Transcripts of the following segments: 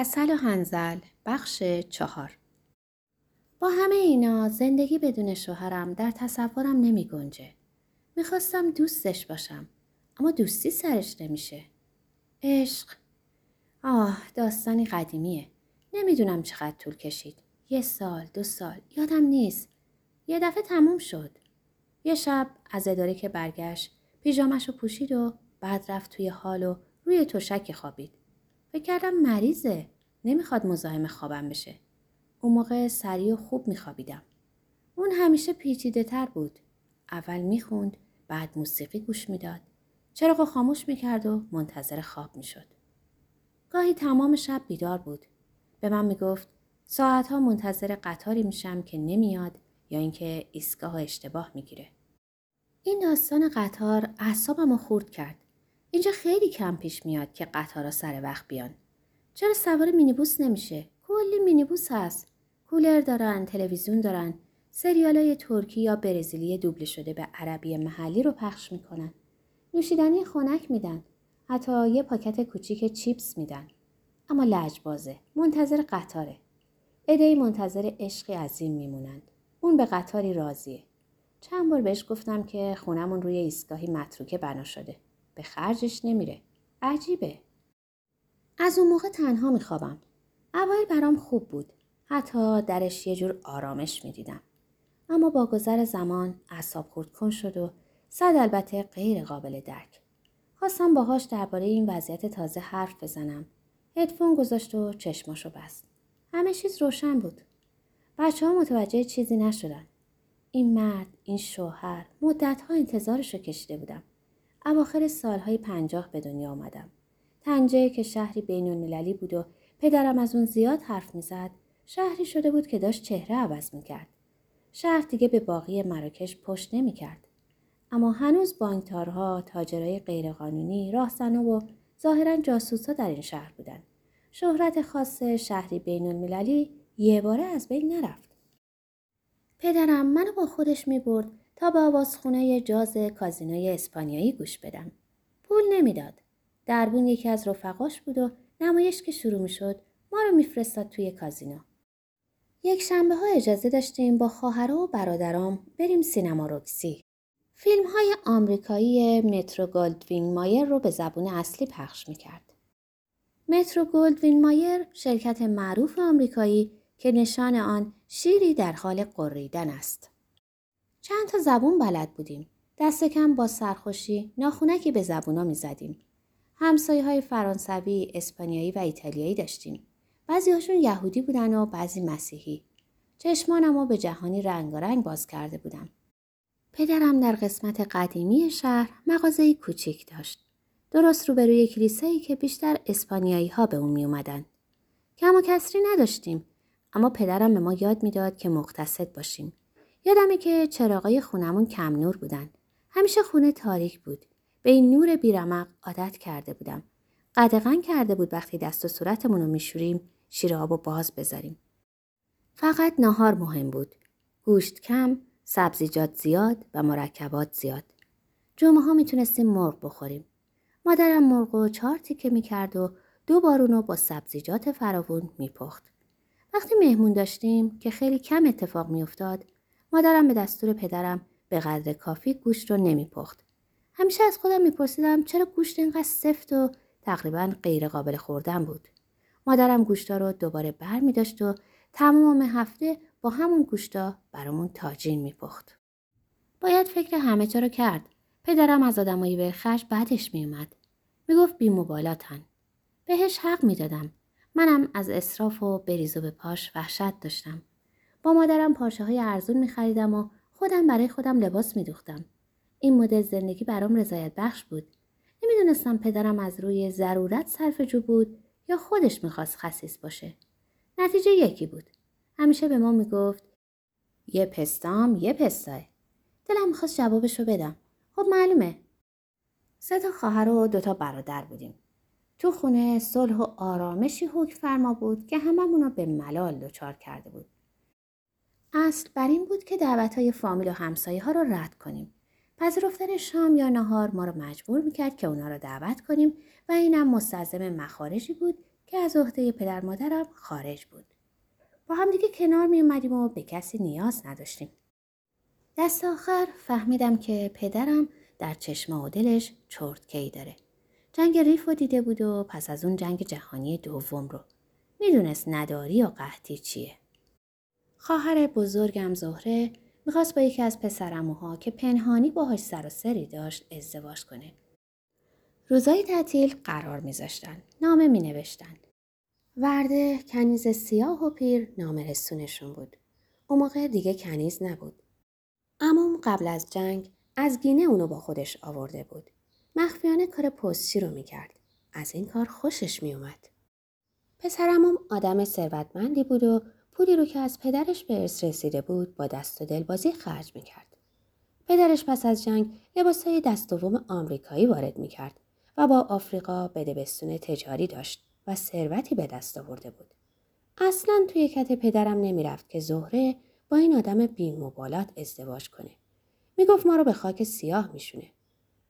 اصل و هنزل بخش چهار با همه اینا زندگی بدون شوهرم در تصورم نمی گنجه. می‌خواستم دوستش باشم اما دوستی سرش نمیشه. عشق آه داستانی قدیمیه. نمی‌دونم چقدر طول کشید. یه سال دو سال یادم نیست. یه دفعه تموم شد. یه شب از اداره که برگشت پیژامش رو پوشید و بعد رفت توی حال و روی تشک خوابید. فکر کردم مریضه. نمی‌خواد مزاحم خوابم بشه. اون موقع سریع و خوب میخوابیدم. اون همیشه پیچیده تر بود. اول می‌خوند بعد موسیقی گوش می‌داد. چراغ خاموش می‌کرد و منتظر خواب می‌شد. گاهی تمام شب بیدار بود. به من می‌گفت ساعتها منتظر قطاری میشم که نمیاد یا اینکه ایستگاه اشتباه می‌گیره. این داستان قطار اعصابم رو خورد کرد. اینجا خیلی کم پیش میاد که قطارا سر وقت بیان. چرا سوار مینیبوس نمیشه؟ کلی مینیبوس هست. کولر دارن، تلویزیون دارن. سریال های ترکی یا برزیلی دوبله شده به عربی محلی رو پخش می‌کنن. نوشیدنی خنک میدن. حتی یه پاکت کوچیک چیپس میدن. اما لجبازه. منتظر قطاره. ادهی منتظر عشقی عظیم میمونند. اون به قطاری راضیه. چند بار بهش گفتم که خونمون روی ایستگاهی متروکه بنا شده. به خرجش نمیره. عجیبه. از اون موقع تنها میخوابم. اوایل برام خوب بود. حتی درش یه جور آرامش می‌دیدم. اما با گذر زمان اعصاب خورد کن شد و صد البته غیر قابل درک. خواستم باهاش درباره این وضعیت تازه حرف بزنم. هدفون گذاشت و چشماشو بست. همه چیز روشن بود. بچه ها متوجه چیزی نشدن. این مرد، این شوهر، مدتها انتظارش رو کشیده بودم. اواخر سالهای پنجاه به دنیا آمدم. تنجه که شهری بین بود و پدرم از اون زیاد حرف می‌زد شهری شده بود که داشت چهره عوض می‌کرد. شهر دیگه به باقی مراکش پشت نمی‌کرد. اما هنوز بانکدارها، تاجرای غیرقانونی، راهزنا و ظاهرا جاسوسا در این شهر بودند. شهرت خاص شهری بین المللی یه باره از بین نرفت. پدرم منو با خودش می برد تا به آوازخونه جاز کازینوی اسپانیایی گوش بدم. پول نمی‌داد. دربون یکی از رفقاش بود و نمایش که شروع می شد ما رو میفرستاد توی کازینو. یک شنبه ها اجازه داشتیم با خواهرها و برادرام بریم سینما روکسی. فیلم های آمریکایی مترو گلدوین مایر رو به زبون اصلی پخش می کرد. مترو گلدوین مایر شرکت معروف آمریکایی که نشان آن شیری در حال غریدن است. چند تا زبون بلد بودیم. دست کم با سرخوشی ناخونکی به زبونا می زدیم. های فرانسوی، اسپانیایی و ایتالیایی داشتیم. بعضی هاشون یهودی بودن و بعضی مسیحی. چشمانم به جهانی رنگارنگ باز کرده بودم. پدرم در قسمت قدیمی شهر مغازه کوچیک داشت. درست روبروی کلیسایی که بیشتر اسپانیایی ها به اون می اومدن. کم و کسری نداشتیم اما پدرم به ما یاد می‌داد که مقتصد باشیم. یادمه که چراغای خونمون کم نور بودن. همیشه خونه تاریک بود. به این نور بیرمق عادت کرده بودم. قدغن کرده بود وقتی دست و صورتمون رو میشوریم شیر آب و باز بذاریم. فقط نهار مهم بود. گوشت کم، سبزیجات زیاد و مرکبات زیاد. جمعه ها می‌تونستیم مرغ بخوریم. مادرم مرغ و چهار تیکه می‌کرد و دو بارونو با سبزیجات فراوون میپخت. وقتی مهمون داشتیم که خیلی کم اتفاق میافتاد مادرم به دستور پدرم به قدر کافی گوشت رو نمیپخت. همیشه از خودم میپرسیدم چرا گوشت اینقدر سفت و تقریبا غیر قابل خوردن بود. مادرم گوشتا رو دوباره بر می داشت و تمام هفته با همون گوشتا برامون تاجین میپخت. باید فکر همه چرا کرد. پدرم از آدمایی به خش بعدش میومد. می‌گفت بی مبالاتن. بهش حق می‌دادم. منم از اصراف و بریز به پاش وحشت داشتم. با مادرم پارچه های ارزون می خریدم و خودم برای خودم لباس می دوختم. این مدل زندگی برام رضایت بخش بود. نمی‌دونستم پدرم از روی ضرورت صرف جو بود یا خودش می‌خواست خصیص باشه. نتیجه یکی بود. همیشه به ما می‌گفت یه پستام یه پستای. دلم می‌خواست جوابشو بدم. خب معلومه. سه تا خواهر و دوتا برادر بودیم. تو خونه صلح و آرامشی حکم فرما بود که هممون به ملال دچار کرده بود. اصل بر این بود که دعوت های فامیل و همسایه ها رو رد کنیم. پذیرفتن شام یا نهار ما رو مجبور می‌کرد که اونا رو دعوت کنیم و اینم مستلزم مخارجی بود که از عهده پدر مادرم خارج بود. با هم دیگه کنار می اومدیم و به کسی نیاز نداشتیم. دست آخر فهمیدم که پدرم در چشم و دلش چرتکی داره. جنگ ریف رو دیده بود و پس از اون جنگ جهانی دوم رو. می‌دونست نداری و قحطی چیه. خواهر بزرگم زهره می‌خواست با یکی از پسرموها که پنهانی باهاش سر و سری داشت ازدواج کنه. روزای تعطیل قرار میذاشتن. نامه مینوشتن. ورده کنیز سیاه و پیر نامرسونشون بود. اون موقع دیگه کنیز نبود. امام قبل از جنگ از گینه اونو با خودش آورده بود. مخفیانه کار پستی رو می‌کرد. از این کار خوشش میومد. پسرمم آدم ثروتمندی بود و پولی رو که از پدرش به ارث رسیده بود با دست و دل بازی خرج می‌کرد. پدرش پس از جنگ لباسهای دست دوم آمریکایی وارد می‌کرد و با آفریقا بدبستون تجاری داشت و ثروتی به دست آورده بود. اصلا توی کت پدرم نمی‌رفت که زهره با این آدم بیمبالات ازدواج کنه. می‌گفت ما رو به خاک سیاه میشونه.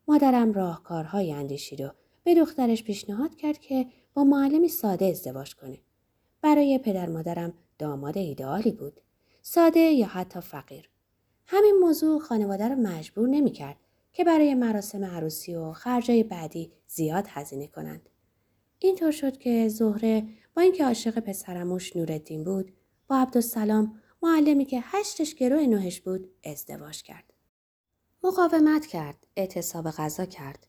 مادرم راهکارهایی اندیشید و به دخترش پیشنهاد کرد که با معلمی ساده ازدواج کنه. برای پدر مادرم داماد ایدئالی بود. ساده یا حتی فقیر. همین موضوع خانواده رو مجبور نمی‌کرد که برای مراسم عروسی و خرجای بعدی زیاد هزینه کنند. اینطور شد که زهره با اینکه عاشق پسرموش نورالدین بود با عبدالسلام معلمی که هشتش گروه نوهش بود ازدواج کرد. مقاومت کرد، اعتصاب غذا کرد.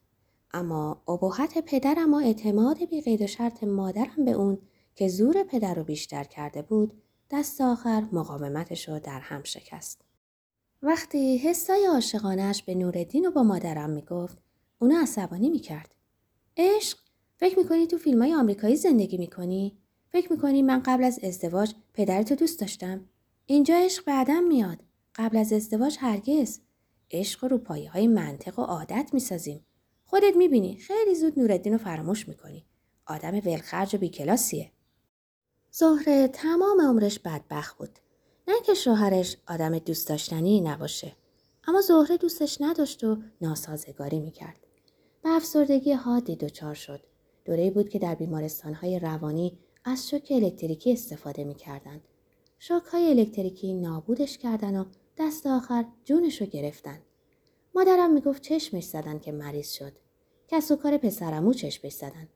اما ابهت پدرم و اعتماد بی قید و شرط مادرم به اون که زور پدر رو بیشتر کرده بود دست آخر مقاومتش رو در هم شکست. وقتی حسای عاشقانش به نوردین و با مادرم می‌گفت اونو عصبانی می‌کرد. عشق فکر می‌کنی تو فیلم های آمریکایی زندگی می‌کنی؟ فکر می‌کنی من قبل از ازدواج پدرتو دوست داشتم؟ اینجا عشق بعدم میاد. قبل از ازدواج هرگز. عشق رو پایه های منطق و عادت می‌سازیم. خودت می‌بینی خیلی زود نوردین رو فراموش می‌کنی. آدم ولخرج و بیکلاسیه. زهره تمام عمرش بدبخت بود. نه که شوهرش آدم دوست داشتنی نباشه. اما زهره دوستش نداشت و ناسازگاری می‌کرد. به افسردگی حادی دچار شد. دوره بود که در بیمارستانهای روانی از شوک الکتریکی استفاده می‌کردند. شوک های الکتریکی نابودش کردن و دست آخر جونش رو گرفتن. مادرم می‌گفت چشمش زدن که مریض شد. کس کار پسرمو چشمش زدن.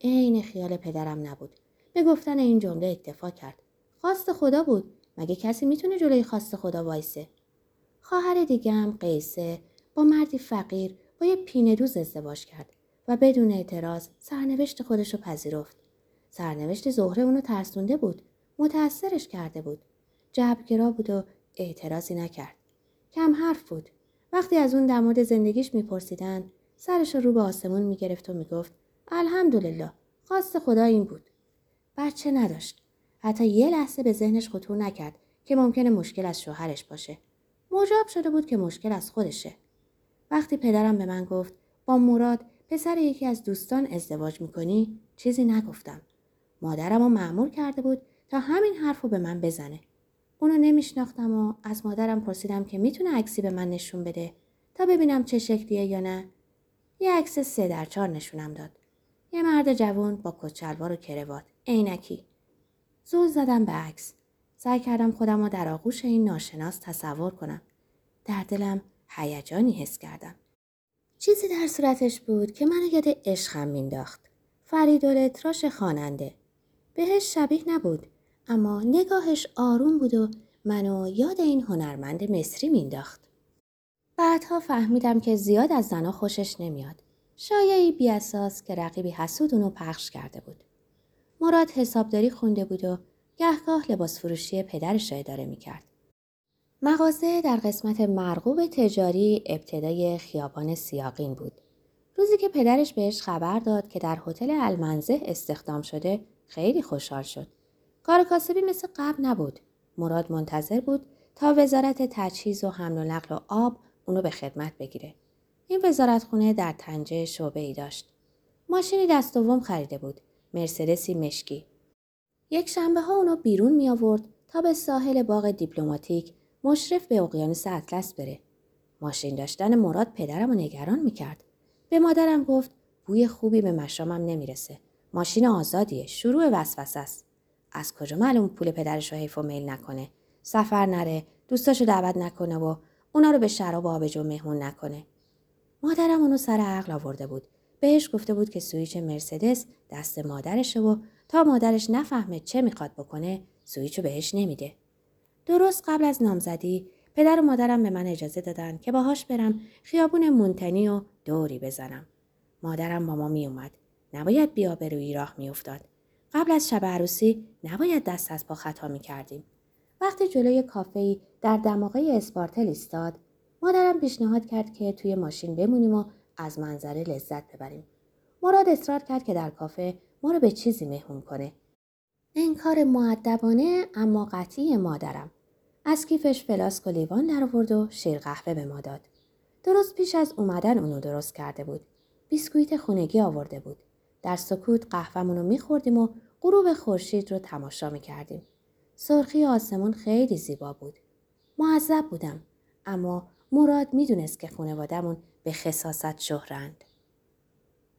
عین خیال پدرم نبود. به گفتن این جمله اکتفا کرد. خواست خدا بود. مگه کسی می‌تونه جلوی خواست خدا وایسه؟ خواهر دیگم قیسه با مردی فقیر با یه پینه دوز ازدواج کرد و بدون اعتراض سرنوشت خودش رو پذیرفت. سرنوشت زهره اونو ترسونده بود. متأثرش کرده بود. جبگرا بود و اعتراضی نکرد. کم حرف بود. وقتی از اون در مورد زندگیش میپرسیدن سرش رو به آسمون می‌گرفت و می‌گفت الحمدلله خواست خدا این بود. بچه نداشت. حتی یه لحظه به ذهنش خطور نکرد که ممکنه مشکل از شوهرش باشه. مجاب شده بود که مشکل از خودشه. وقتی پدرم به من گفت با مراد پسر یکی از دوستان ازدواج می‌کنی چیزی نگفتم. مادرم رو معمور کرده بود تا همین حرف رو به من بزنه. اونو نمیشناختم و از مادرم پرسیدم که می‌تونه عکسی به من نشون بده تا ببینم چه شکلیه یا نه. یه عکس سه در چهار نشونم داد. یه مرد جوان با کچلوار و کروات. عینکی. زول زدم به عکس. سعی کردم خودم رو در آغوش این ناشناس تصور کنم. در دلم هیجانی حس کردم. چیزی در صورتش بود که منو یاد عشقم مینداخت. فریدول تراش خواننده. بهش شبیه نبود اما نگاهش آروم بود و منو یاد این هنرمند مصری مینداخت. بعدها فهمیدم که زیاد از زنها خوشش نمیاد. شایعی بیاساس که رقیبی حسود اونو پخش کرده بود. مراد حسابداری خونده بود و گهگاه لباس فروشی پدرش را اداره می‌کرد. مغازه در قسمت مرغوب تجاری ابتدای خیابان سیاقین بود. روزی که پدرش بهش خبر داد که در هتل المنزه استخدام شده خیلی خوشحال شد. کار کاسبی مثل قبل نبود. مراد منتظر بود تا وزارت تجهیز و حمل و نقل و آب اونو به خدمت بگیره. این وزارتخونه در تنجه شعبه ای داشت. ماشینی دست دوم خریده بود. مرسدسی مشکی. یک شنبه ها اونو بیرون می آورد تا به ساحل باغ دیپلماتیک مشرف به اقیانوس اطلس بره. ماشین داشتن مراد پدرم رو نگران می کرد. به مادرم گفت بوی خوبی به مشامم نمی‌رسه. ماشین آزادیه شروع وسوسه است از کجا معلوم پول پدرش رو حیف و میل نکنه سفر نره دوستاشو دعوت نکنه و اونا رو به شراب و آبجو مهمون نکنه مادرم اونو سر عقل آورده بود بهش گفته بود که سویچ مرسدس دست مادرشه و تا مادرش نفهمه چه می‌خواد بکنه سویچو بهش نمیده. درست قبل از نامزدی پدر و مادرم به من اجازه دادن که باهاش برم خیابون مونتنی و دوری بزنم. مادرم با ما میومد. نباید بیا به روی راه میافتاد. قبل از شب عروسی نباید دست از پا خطا می کردیم. وقتی جلوی کافه در دماغه اسپارتل ایستاد مادرم پیشنهاد کرد که توی ماشین بمونیم و از منظره لذت ببریم. مراد اصرار کرد که در کافه ما رو به چیزی مهمون کنه. انکار معدبانه اما قطعی مادرم. از کیفش فلاسک و لیوان در آورد و شیر قهوه به ما داد. درست پیش از اومدن اونو درست کرده بود. بیسکویت خونگی آورده بود. در سکوت قهوهمون رو میخوردیم و غروب خورشید رو تماشا می‌کردیم. سرخی آسمون خیلی زیبا بود. معذب بودم اما مراد می‌دونست که خانوادهمون به خصاست شهرند.